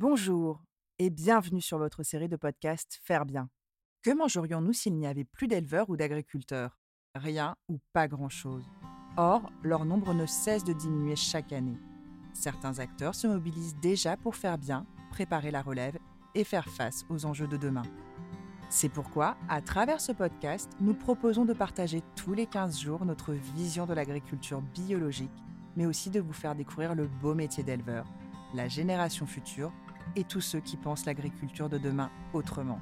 Bonjour et bienvenue sur votre série de podcasts Faire bien. Que mangerions-nous s'il n'y avait plus d'éleveurs ou d'agriculteurs? Rien ou pas grand-chose. Or, leur nombre ne cesse de diminuer chaque année. Certains acteurs se mobilisent déjà pour faire bien, préparer la relève et faire face aux enjeux de demain. C'est pourquoi, à travers ce podcast, nous proposons de partager tous les 15 jours notre vision de l'agriculture biologique, mais aussi de vous faire découvrir le beau métier d'éleveur, la génération future et tous ceux qui pensent l'agriculture de demain autrement.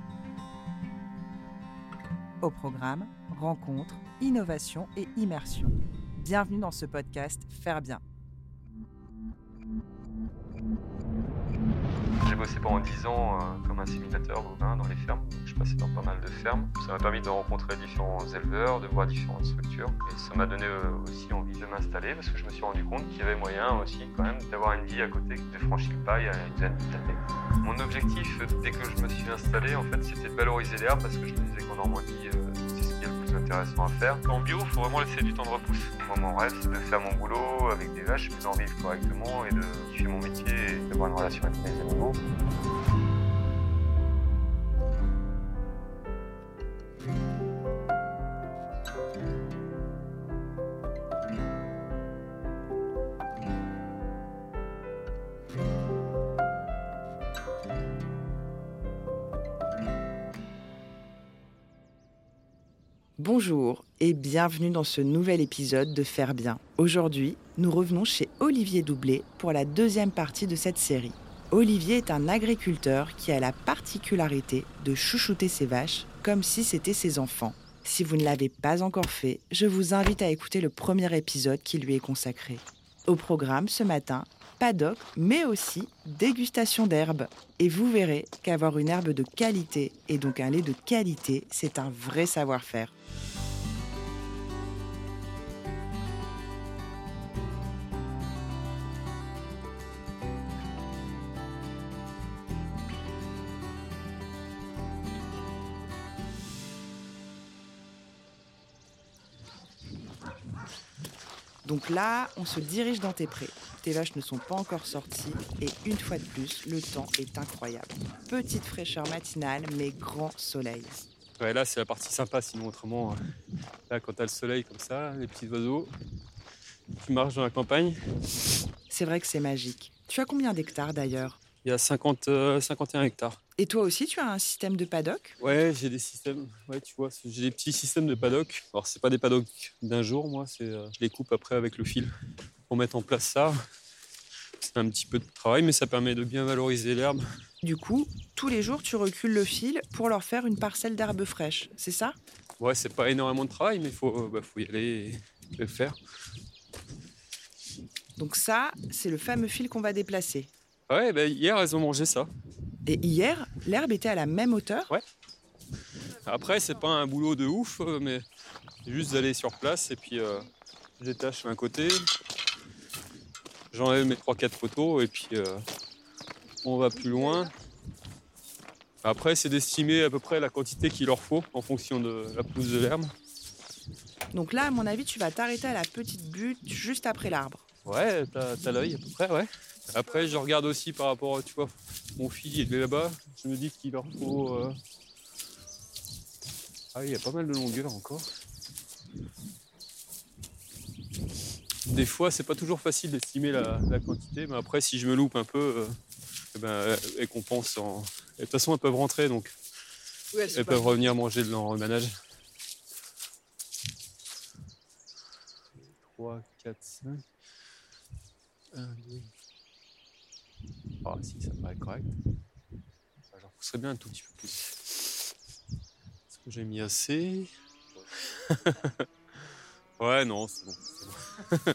Au programme, rencontres, innovation et immersion. Bienvenue dans ce podcast Faire bien. Bossé pendant 10 ans euh, comme assimilateur bovin dans les fermes. Je passais dans pas mal de fermes. Ça m'a permis de rencontrer différents éleveurs, de voir différentes structures. Et ça m'a donné euh, aussi envie de m'installer parce que je me suis rendu compte qu'il y avait moyen aussi quand même d'avoir une vie à côté de franchir pas il y a une dizaine d'années. Mon objectif dès que je me suis installé en fait c'était de valoriser l'herbe parce que je me disais qu'en Normandie intéressant à faire. En bio, il faut vraiment laisser du temps de repousse. Moi, mon rêve, c'est de faire mon boulot avec des vaches, d'en vivre correctement et de kiffer mon métier et d'avoir une relation avec les animaux. Et bienvenue dans ce nouvel épisode de Faire bien. Aujourd'hui, nous revenons chez Olivier Doublé pour la deuxième partie de cette série. Olivier est un agriculteur qui a la particularité de chouchouter ses vaches comme si c'était ses enfants. Si vous ne l'avez pas encore fait, je vous invite à écouter le premier épisode qui lui est consacré. Au programme ce matin, paddock, mais aussi dégustation d'herbe. Et vous verrez qu'avoir une herbe de qualité et donc un lait de qualité, c'est un vrai savoir-faire. Donc là, on se dirige dans tes prés. Tes vaches ne sont pas encore sorties et une fois de plus, le temps est incroyable. Petite fraîcheur matinale, mais grand soleil. Ouais, là, c'est la partie sympa, sinon autrement, euh, là, quand t'as le soleil comme ça, les petits oiseaux, tu marches dans la campagne. C'est vrai que c'est magique. Tu as combien d'hectares d'ailleurs? Il y a 50, euh, 51 hectares. Et toi aussi, tu as un système de paddock? Ouais, j'ai des systèmes. Ouais, tu vois, j'ai des petits systèmes de paddock. Alors, c'est pas des paddocks d'un jour, moi, c'est, euh, je les coupe après avec le fil. Pour mettre en place ça, c'est un petit peu de travail, mais ça permet de bien valoriser l'herbe. Du coup, tous les jours, tu recules le fil pour leur faire une parcelle d'herbe fraîche, c'est ça? Ouais, c'est pas énormément de travail, mais il faut, bah, faut y aller et le faire. Donc ça, c'est le fameux fil qu'on va déplacer. Ouais, bah, hier, elles ont mangé ça. Et hier, l'herbe était à la même hauteur? Ouais. Après, c'est pas un boulot de ouf, euh, mais c'est juste d'aller sur place et puis euh, je détache un côté, j'enlève mes 3-4 photos et puis euh, on va plus loin. Après, c'est d'estimer à peu près la quantité qu'il leur faut en fonction de la pousse de l'herbe. Donc là, à mon avis, tu vas t'arrêter à la petite butte juste après l'arbre. Ouais, t'as t'as l'œil à peu près, ouais. Après, je regarde aussi par rapport, tu vois, mon fil il est là-bas. Je me dis qu'il leur faut. euh, Ah, il y a pas mal de longueur encore. Des fois, c'est pas toujours facile d'estimer la, la quantité, mais après, si je me loupe un peu, euh, eh ben, elles compensent. En... et De toute façon, elles peuvent rentrer, donc elles peuvent revenir manger de leur manage. 3, 4, 5. 1, 2. Correct. Ah, J'en pousserais bien un tout petit peu plus. Est-ce que j'ai mis assez? Ouais, non, c'est bon.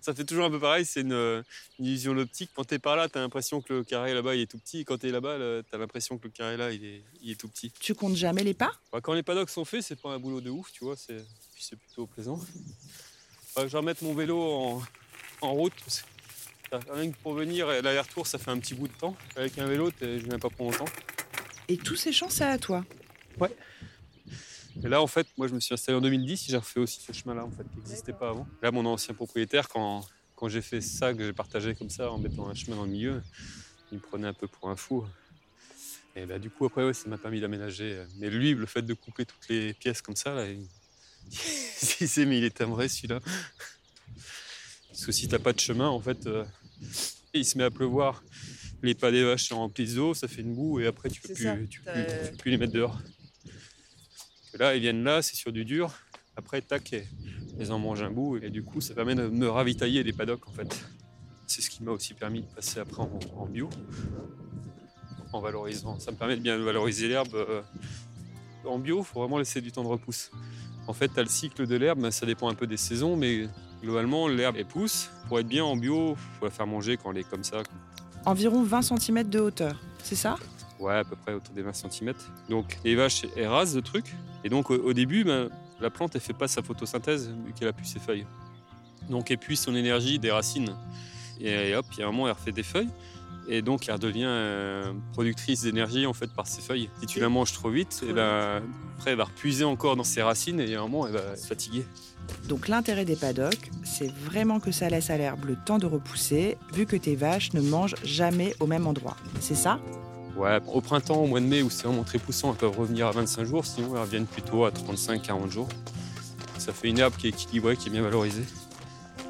ça fait toujours un peu pareil, c'est une, une illusion d'optique. Quand t'es par là, t'as l'impression que le carré là-bas il est tout petit. Et quand t'es là-bas, là, t'as l'impression que le carré là il est, il est tout petit. Tu comptes jamais les pas? Ouais, quand les paddocks sont faits, c'est pas un boulot de ouf, tu vois, c'est, puis c'est plutôt plaisant. Que je remette mon vélo en, en route. Rien que pour venir, et l'aller-retour, ça fait un petit bout de temps. Avec un vélo, je viens pas pour longtemps. Et tous ces champs, c'est à toi. Et là, en fait, moi, je me suis installé en 2010. J'ai refait aussi ce chemin-là, en fait, qui n'existait pas avant. Là, mon ancien propriétaire, quand, quand j'ai fait ça, que j'ai partagé comme ça, en mettant un chemin dans le milieu, il me prenait un peu pour un fou. Et bah, du coup, après, ouais, ça m'a permis d'aménager. Mais lui, le fait de couper toutes les pièces comme ça, là, il, il s'est mis, il est timbré celui-là. Parce que si t'as pas de chemin, en fait, euh, il se met à pleuvoir. Les pas des vaches sont remplis d'eau, ça fait une boue et après tu peux, plus, ça, tu peux, plus- tu peux plus les mettre dehors. Que là, ils viennent là, c'est sur du dur. Après, tac, ils en mangent un bout et du coup, ça permet de me ravitailler les paddocks en fait. C'est ce qui m'a aussi permis de passer après en, en bio, en valorisant. Ça me permet de bien valoriser l'herbe. euh, En bio, il faut vraiment laisser du temps de repousse. En fait, tu as le cycle de l'herbe, ça dépend un peu des saisons, mais globalement, l'herbe elle pousse. Pour être bien en bio, il faut la faire manger quand elle est comme ça. Environ 20 cm de hauteur, c'est ça? Ouais, à peu près autour des 20 cm. Donc les vaches, elles rasent le truc. Et donc au, au début, ben, la plante, elle fait pas sa photosynthèse vu qu'elle a plus ses feuilles. Donc elle puise son énergie des racines. Et, hop, il y a un moment, elle refait des feuilles. Et donc elle redevient euh, productrice d'énergie en fait par ses feuilles. Si tu la manges trop vite, et ben, après elle va repuiser encore dans ses racines et a un moment, elle va se fatiguer. Donc l'intérêt des paddocks, c'est vraiment que ça laisse à l'herbe le temps de repousser, vu que tes vaches ne mangent jamais au même endroit. C'est ça? Ouais, au printemps, au mois de mai, où c'est vraiment très poussant, elles peuvent revenir à 25 jours, sinon elles reviennent plutôt à 35-40 jours. Ça fait une herbe qui est équilibrée, qui est bien valorisée.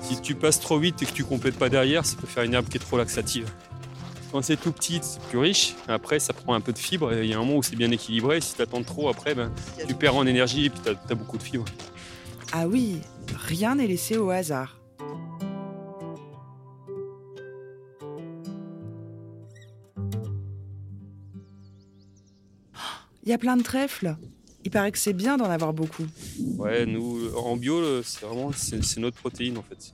Si tu passes trop vite et que tu complètes pas derrière, ça peut faire une herbe qui est trop laxative. Quand c'est tout petit, c'est plus riche. Après, ça prend un peu de fibre il y a un moment où c'est bien équilibré. Si tu attends trop, après, ben, tu perds en énergie et puis tu as, beaucoup de fibres. Ah oui, rien n'est laissé au hasard. Il y a plein de trèfles. Il paraît que c'est bien d'en avoir beaucoup. Ouais, nous, en bio, le- c'est vraiment c'est notre protéine en fait.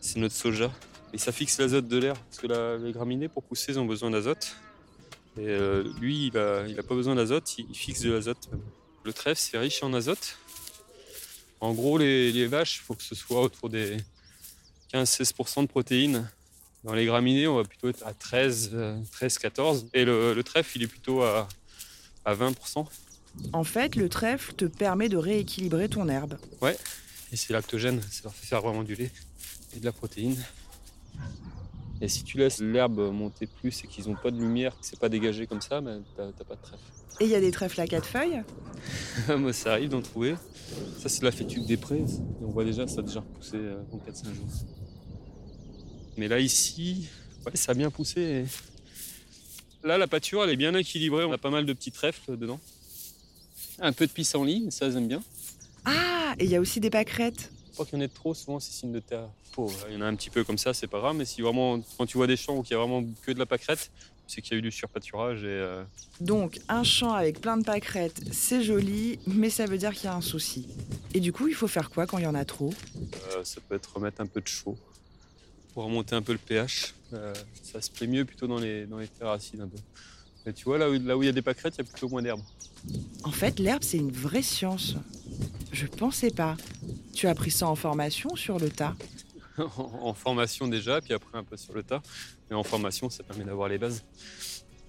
C'est notre soja. Et ça fixe l'azote de l'air. Parce que la- les graminées, pour pousser, ils ont besoin d'azote. Et euh, lui, il n'a il a pas besoin d'azote, il, il fixe de l'azote. Le trèfle, c'est riche en azote. En gros, les, les vaches, il faut que ce soit autour des 15-16% de protéines. Dans les graminées, on va plutôt être à 13, euh, 13-14. Et le, le trèfle, il est plutôt à, à 20%. En fait, le trèfle te permet de rééquilibrer ton herbe. Et c'est lactogène, ça leur fait faire vraiment du lait et de la protéine. Et si tu laisses l'herbe monter plus et qu'ils n'ont pas de lumière, que c'est pas dégagé comme ça, ben t'as t'as pas de trèfle. Et il y a des trèfles à quatre feuilles Moi, ça arrive d'en trouver. Ça, c'est de la fétuque des prés. Et on voit déjà, ça a déjà repoussé euh, en 4-5 jours. Mais là, ici, ouais, ça a bien poussé. et Là, la pâture, elle est bien équilibrée. On a pas mal de petits trèfles dedans. Un peu de pissenlit, mais ça, ils aiment bien. Ah, et il y a aussi des pâquerettes. Pas qu'il y en ait trop, souvent c'est signe de terre pauvre. Il y en a un petit peu comme ça, c'est pas grave, mais si vraiment, quand tu vois des champs où il y a vraiment que de la pâquerette, c'est qu'il y a eu du surpâturage et euh, Donc, un champ avec plein de pâquerettes, c'est joli, mais ça veut dire qu'il y a un souci. Et du coup, il faut faire quoi quand il y en a trop? Euh, ça peut être remettre un peu de chaud pour remonter un peu le pH. Euh, ça se plaît mieux plutôt dans les, dans les terres acides un peu. Mais tu vois, là où, là où il y a des pâquerettes, il y a plutôt moins d'herbe. En fait, l'herbe, c'est une vraie science. Je pensais pas. Tu as appris ça en formation sur le tas en, formation déjà, puis après un peu sur le tas. Mais en formation, ça permet d'avoir les bases.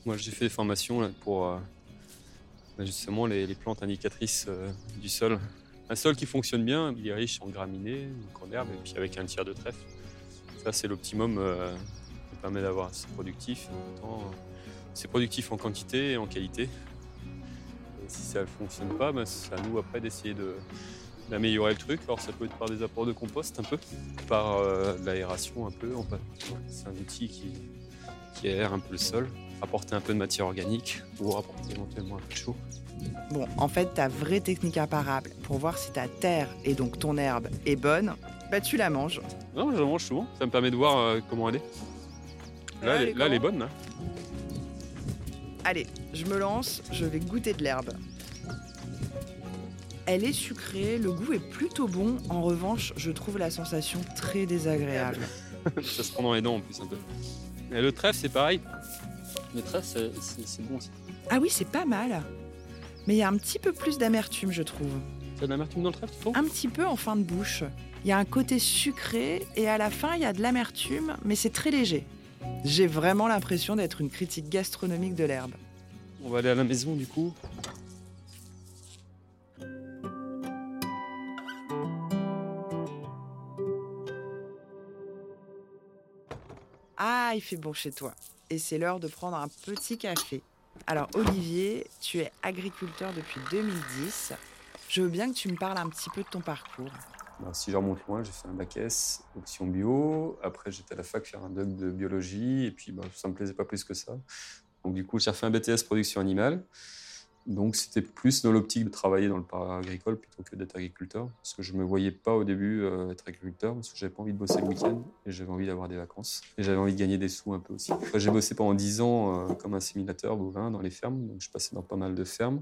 Moi, j'ai fait des formations là, pour euh, bah, justement les, les plantes indicatrices euh, du sol. Un sol qui fonctionne bien, il est riche en graminées, donc en herbe, et puis avec un tiers de trèfle. Ça, c'est l'optimum euh, qui permet d'avoir assez productif. et en même temps, c'est productif en quantité et en qualité. Et si ça ne fonctionne pas, bah, c'est à nous après d'essayer de, d'améliorer le truc. Alors ça peut être par des apports de compost un peu, par euh, de l'aération un peu. en fait. C'est un outil qui, qui aère un peu le sol, apporter un peu de matière organique ou apporter éventuellement un peu de chaud. Bon, en fait, ta vraie technique imparable pour voir si ta terre et donc ton herbe est bonne, bah tu la manges. Non, je la mange souvent. Ça me permet de voir euh, comment elle est. Là, elle, est- là, elle est bonne. Là. Allez, je me lance, je vais goûter de l'herbe. Elle est sucrée, le goût est plutôt bon. En revanche, je trouve la sensation très désagréable. ça se prend dans les dents en plus un peu. Et le trèfle, c'est pareil. Le trèfle, c'est- bon aussi. Ah oui, c'est pas mal. Mais il y a un petit peu plus d'amertume, je trouve. Tu as de l'amertume dans le trèfle, tu trouves Un petit peu en fin de bouche. Il y a un côté sucré et à la fin, il y a de l'amertume, mais c'est très léger. J'ai vraiment l'impression d'être une critique gastronomique de l'herbe. On va aller à la maison du coup. Ah, il fait bon chez toi. et c'est l'heure de prendre un petit café. Alors Olivier, tu es agriculteur depuis 2010. Je veux bien que tu me parles un petit peu de ton parcours. Ben, si je remonte loin, j'ai fait un bac S, option bio. Après, j'étais à la fac faire un doc de biologie. Et puis, ben, ça ne me plaisait pas plus que ça. Donc, du coup, j'ai fait un BTS production animale. Donc c'était plus dans l'optique de travailler dans le parc agricole plutôt que d'être agriculteur. Parce que je ne me voyais pas au début euh, être agriculteur, parce que j'avais pas envie de bosser le week-end et j'avais envie d'avoir des vacances. Et j'avais envie de gagner des sous un peu aussi. J'ai bossé pendant 10 ans euh, comme inséminateur bovin dans les fermes, donc je passais dans pas mal de fermes.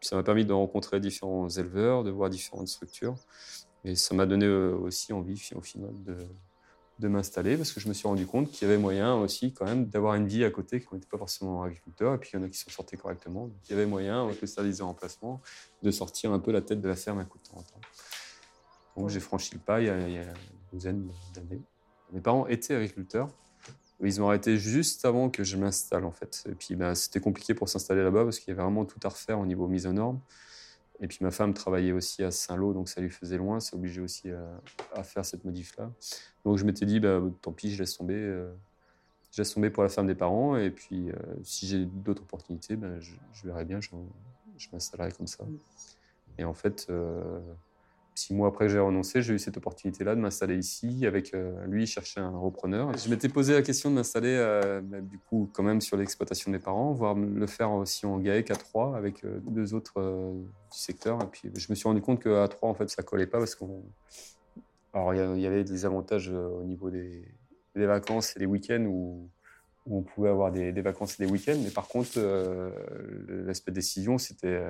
Ça m'a permis de rencontrer différents éleveurs, de voir différentes structures. Et ça m'a donné euh, aussi envie, au final, de, m'installer parce que je me suis rendu compte qu'il y avait moyen aussi quand même d'avoir une vie à côté, qu'on n'était pas forcément agriculteur, et puis il y en a qui s'en sortaient correctement. Il y avait moyen, avec le service de remplacement, de sortir un peu la tête de la ferme à coup de temps en temps. Donc j'ai franchi le pas il y, a, une douzaine d'années. Mes parents étaient agriculteurs. Ils ont arrêté juste avant que je m'installe en fait. Et puis ben, c'était compliqué pour s'installer là-bas parce qu'il y avait vraiment tout à refaire au niveau mise aux normes. Et puis ma femme travaillait aussi à Saint-Lô, donc ça lui faisait loin, c'est obligé aussi à, faire cette modif-là. Donc je m'étais dit, bah, tant pis, je laisse tomber. Euh, je laisse tomber pour la ferme des parents, et puis euh, si j'ai d'autres opportunités, ben, je, verrai bien, je, je m'installerai comme ça. Et en fait, euh, six mois après que j'ai renoncé, j'ai eu cette opportunité-là de m'installer ici. Avec euh, lui, il cherchait un repreneur. Je m'étais posé la question de m'installer, euh, bah, du coup, quand même sur l'exploitation de mes parents, voire le faire aussi en GAEC à trois avec euh, deux autres du secteur. Et puis, je me suis rendu compte qu'à trois, en fait, ça collait pas parce qu'on. Alors, il y avait des avantages au niveau des, vacances et des week-ends où, on pouvait avoir des, des vacances et des week-ends. Mais par contre, l'aspect décision, c'était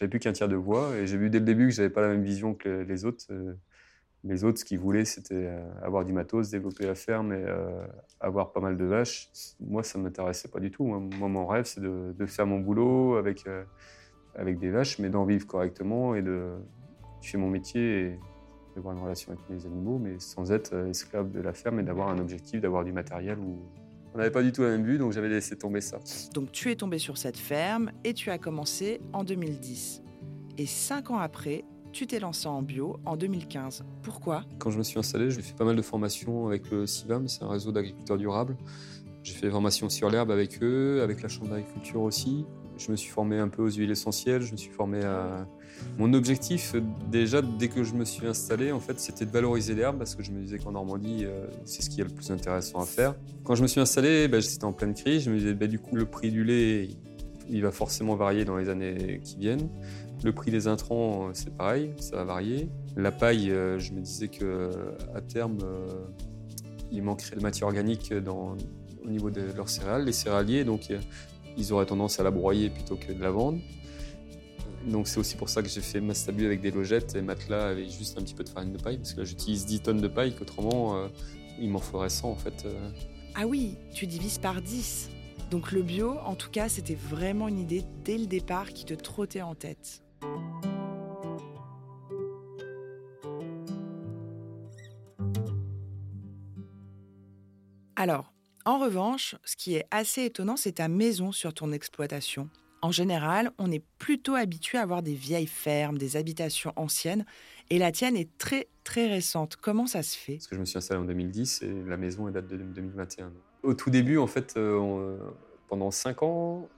j'avais plus qu'un tiers de voix et j'ai vu dès le début que j'avais pas la même vision que les autres. Euh, les autres, ce qu'ils voulaient, c'était euh, avoir du matos, développer la ferme et euh, avoir pas mal de vaches. Moi, ça m'intéressait pas du tout. Moi, mon rêve, c'est de, faire mon boulot avec, avec des vaches, mais d'en vivre correctement et de faire mon métier et d'avoir une relation avec les animaux, mais sans être esclave de la ferme et d'avoir un objectif, d'avoir du matériel ou on n'avait pas du tout la même vue, donc j'avais laissé tomber ça. Donc tu es tombé sur cette ferme et tu as commencé en 2010. Et cinq ans après, tu t'es lancé en bio en 2015. Pourquoi? Quand je me suis installé, j'ai fait pas mal de formations avec le CIVAM, c'est un réseau d'agriculteurs durables. J'ai fait des formations sur l'herbe avec eux, avec la Chambre d'agriculture aussi. Je me suis formé un peu aux huiles essentielles, je me suis formé à mon objectif, déjà, dès que je me suis installé, en fait, c'était de valoriser l'herbe parce que je me disais qu'en Normandie, euh, c'est ce qui est le plus intéressant à faire. Quand je me suis installé, ben, j'étais en pleine crise. Je me disais, ben, du coup, le prix du lait, il va forcément varier dans les années qui viennent. Le prix des intrants, c'est pareil, ça va varier. La paille, euh, je me disais que à terme, euh, il manquerait de matière organique au niveau de leurs céréales, les céréaliers, donc ils auraient tendance à la broyer plutôt que de la vendre. Donc c'est aussi pour ça que j'ai fait ma stabule avec des logettes et matelas avec juste un petit peu de farine de paille, parce que là j'utilise 10 tonnes de paille, qu'autrement euh, il m'en faudrait 100 en fait. Euh. Ah oui, tu divises par 10. Donc le bio, en tout cas, c'était vraiment une idée dès le départ qui te trottait en tête. Alors, en revanche, ce qui est assez étonnant, c'est ta maison sur ton exploitation. En général, on est plutôt habitué à avoir des vieilles fermes, des habitations anciennes, et la tienne est très très récente. Comment ça se fait? Parce que je me suis installé en 2010 et la maison est date de 2021. Au tout début, en fait, euh, pendant cinq ans,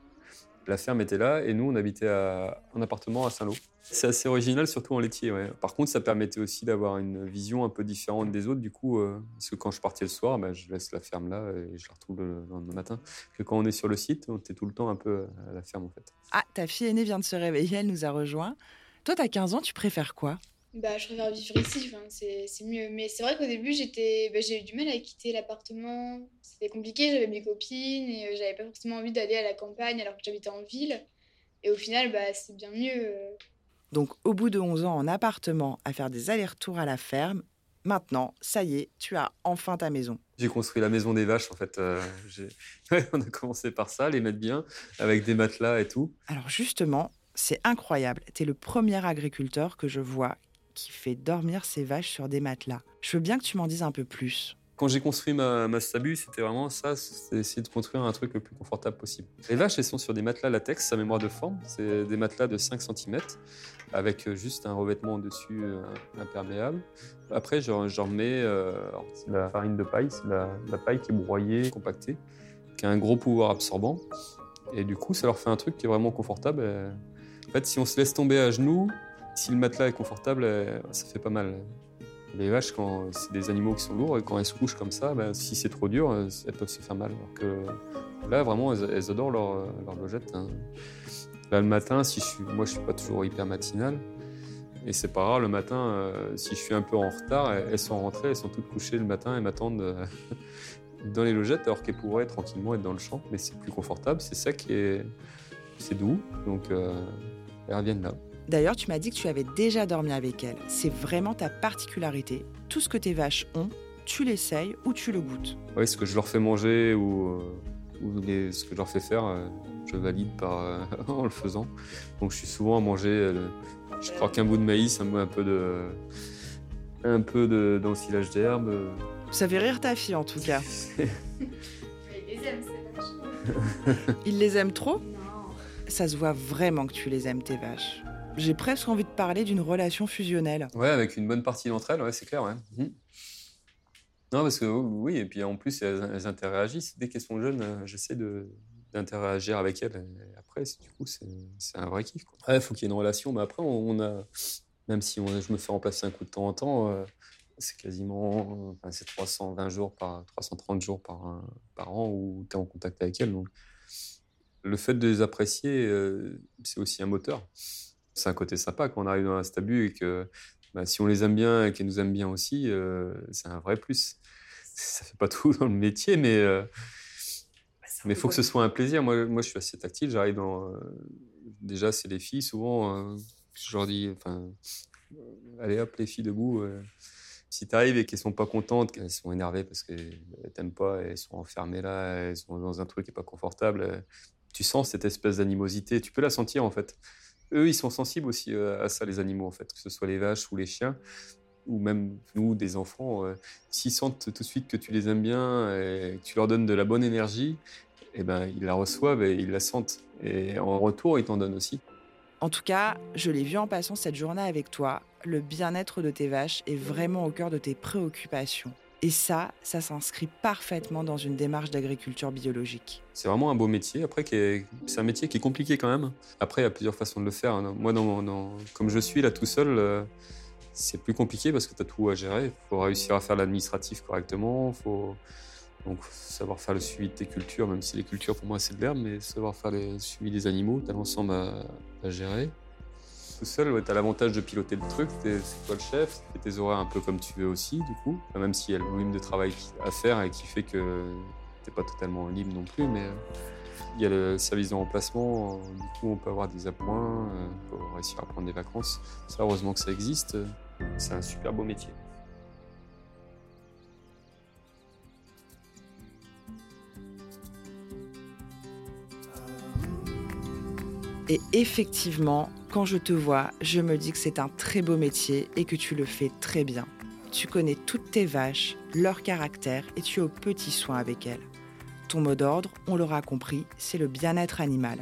la ferme était là et nous, on habitait en appartement à Saint-Lô. C'est assez original, surtout en laitier. Par contre, ça permettait aussi d'avoir une vision un peu différente des autres. Du coup, euh, parce que quand je partais le soir, bah, je laisse la ferme là et je la retrouve le lendemain matin. Que quand on est sur le site, on était tout le temps un peu à la ferme en fait. Ah, ta fille aînée vient de se réveiller, elle nous a rejoint. Toi, tu as 15 ans, tu préfères quoi? Bah, je préfère vivre ici, c'est mieux. Mais c'est vrai qu'au début, j'étais, bah, j'ai eu du mal à quitter l'appartement. C'était compliqué, j'avais mes copines et euh, j'avais pas forcément envie d'aller à la campagne alors que j'habitais en ville. Et au final, bah, c'est bien mieux. Euh. Donc, au bout de 11 ans en appartement, à faire des allers-retours à la ferme, maintenant, ça y est, tu as enfin ta maison. J'ai construit la maison des vaches, en fait. Euh, on a commencé par ça, les mettre bien, avec des matelas et tout. Alors, justement, c'est incroyable. Tu es le premier agriculteur que je vois qui fait dormir ses vaches sur des matelas. Je veux bien que tu m'en dises un peu plus. Quand j'ai construit ma, ma c'était vraiment ça, c'était essayer de construire un truc le plus confortable possible. Les vaches, elles sont sur des matelas latex à mémoire de forme. C'est des matelas de 5 cm avec euh, juste un revêtement dessus euh, imperméable. Après, j'en remets euh, la farine de paille, c'est la, paille qui est broyée, compactée qui a un gros pouvoir absorbant. Et du coup, ça leur fait un truc qui est vraiment confortable. En fait, si on se laisse tomber à genoux, si le matelas est confortable, ça fait pas mal. Les vaches, quand c'est des animaux qui sont lourds, et quand elles se couchent comme ça, ben, si c'est trop dur, elles peuvent se faire mal. Alors que là, vraiment, elles, adorent leur, leur logette. Hein. Là, le matin, si je suis, moi, je suis pas toujours hyper matinal. Et c'est pas rare, le matin, euh, si je suis un peu en retard, elles sont rentrées, elles sont toutes couchées le matin et m'attendent euh, dans les logettes, alors qu'elles pourraient tranquillement être dans le champ. Mais c'est plus confortable, c'est sec et c'est doux. Donc, euh, elles reviennent là. D'ailleurs, tu m'as dit que tu avais déjà dormi avec elles. C'est vraiment ta particularité. Tout ce que tes vaches ont, tu l'essayes ou tu le goûtes. Oui, ce que je leur fais manger ou, ou ce que je leur fais faire, je valide par, en le faisant. Donc je suis souvent à manger je crois qu'un bout de maïs, un, un peu de. un peu d'ensilage d'herbe. Ça fait rire ta fille en tout cas. Il les aime, ces vaches. Il les aime trop? Non. Ça se voit vraiment que tu les aimes, tes vaches. J'ai presque envie de parler d'une relation fusionnelle. Ouais, avec une bonne partie d'entre elles, ouais, c'est clair, ouais. Mhm. Non, parce que oui, et puis en plus, elles, interagissent. Dès qu'elles sont jeunes, euh, j'essaie d'interagir avec elles après, du coup, c'est un vrai kiff. Il faut qu'il y ait une relation, mais après, on, a, même si on, je me fais remplacer un coup de temps en temps, euh, c'est quasiment enfin, c'est 320 jours par 330 jours par, par an où tu es en contact avec elles. Donc, le fait de les apprécier, euh, c'est aussi un moteur. C'est un côté sympa quand on arrive dans un stabu et que bah, si on les aime bien et qu'elles nous aiment bien aussi, euh, c'est un vrai plus. Ça fait pas tout dans le métier, mais mais il faut que ce soit un plaisir. Moi, moi, je suis assez tactile. J'arrive dans. Euh, déjà, c'est les filles, souvent. Euh, je leur dis enfin, euh, allez hop, les filles debout. si tu arrives et qu'elles sont pas contentes, qu'elles sont énervées parce qu'elles t'aiment pas, elles sont enfermées là, elles sont dans un truc qui est pas confortable, tu sens cette espèce d'animosité. Tu peux la sentir en fait. Eux, ils sont sensibles aussi à ça, les animaux en fait, que ce soit les vaches ou les chiens ou même nous, des enfants, s'ils sentent tout de suite que tu les aimes bien et que tu leur donnes de la bonne énergie, eh ben, ils la reçoivent et ils la sentent. Et en retour, ils t'en donnent aussi. En tout cas, je l'ai vu en passant cette journée avec toi, le bien-être de tes vaches est vraiment au cœur de tes préoccupations. Et ça, ça s'inscrit parfaitement dans une démarche d'agriculture biologique. C'est vraiment un beau métier. Après, c'est un métier qui est compliqué quand même. Après, il y a plusieurs façons de le faire. Moi, comme je suis là tout seul, euh, c'est plus compliqué parce que tu as tout à gérer. Il faut réussir à faire l'administratif correctement. Il faut donc, savoir faire le suivi de tes cultures, même si les cultures pour moi c'est de l'herbe, mais savoir faire le suivi des animaux, tu as l'ensemble à, gérer. Tout seul, tu as l'avantage de piloter le truc, c'est toi le chef, et tes horaires un peu comme tu veux aussi, du coup. Même s'il y a le volume de travail à faire et qui fait que t'es pas totalement libre non plus, mais euh, il y a le service de remplacement, du coup on peut avoir des appoints, euh, on peut réussir à prendre des vacances. Ça, heureusement que ça existe, c'est un super beau métier. Et effectivement, quand je te vois, je me dis que c'est un très beau métier et que tu le fais très bien. Tu connais toutes tes vaches, leur caractère et tu es au petit soin avec elles. Ton mot d'ordre, on l'aura compris, c'est le bien-être animal.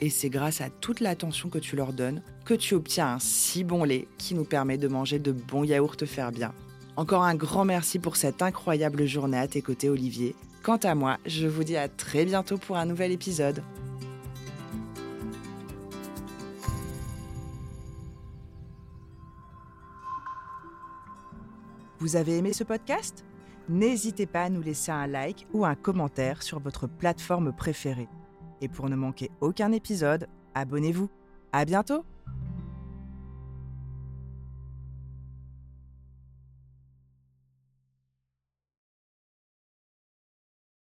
Et c'est grâce à toute l'attention que tu leur donnes que tu obtiens un si bon lait qui nous permet de manger de bons yaourts faire bien. Encore un grand merci pour cette incroyable journée à tes côtés, Olivier. Quant à moi, je vous dis à très bientôt pour un nouvel épisode. Vous avez aimé ce podcast? N'hésitez pas à nous laisser un like ou un commentaire sur votre plateforme préférée. Et pour ne manquer aucun épisode, abonnez-vous. À bientôt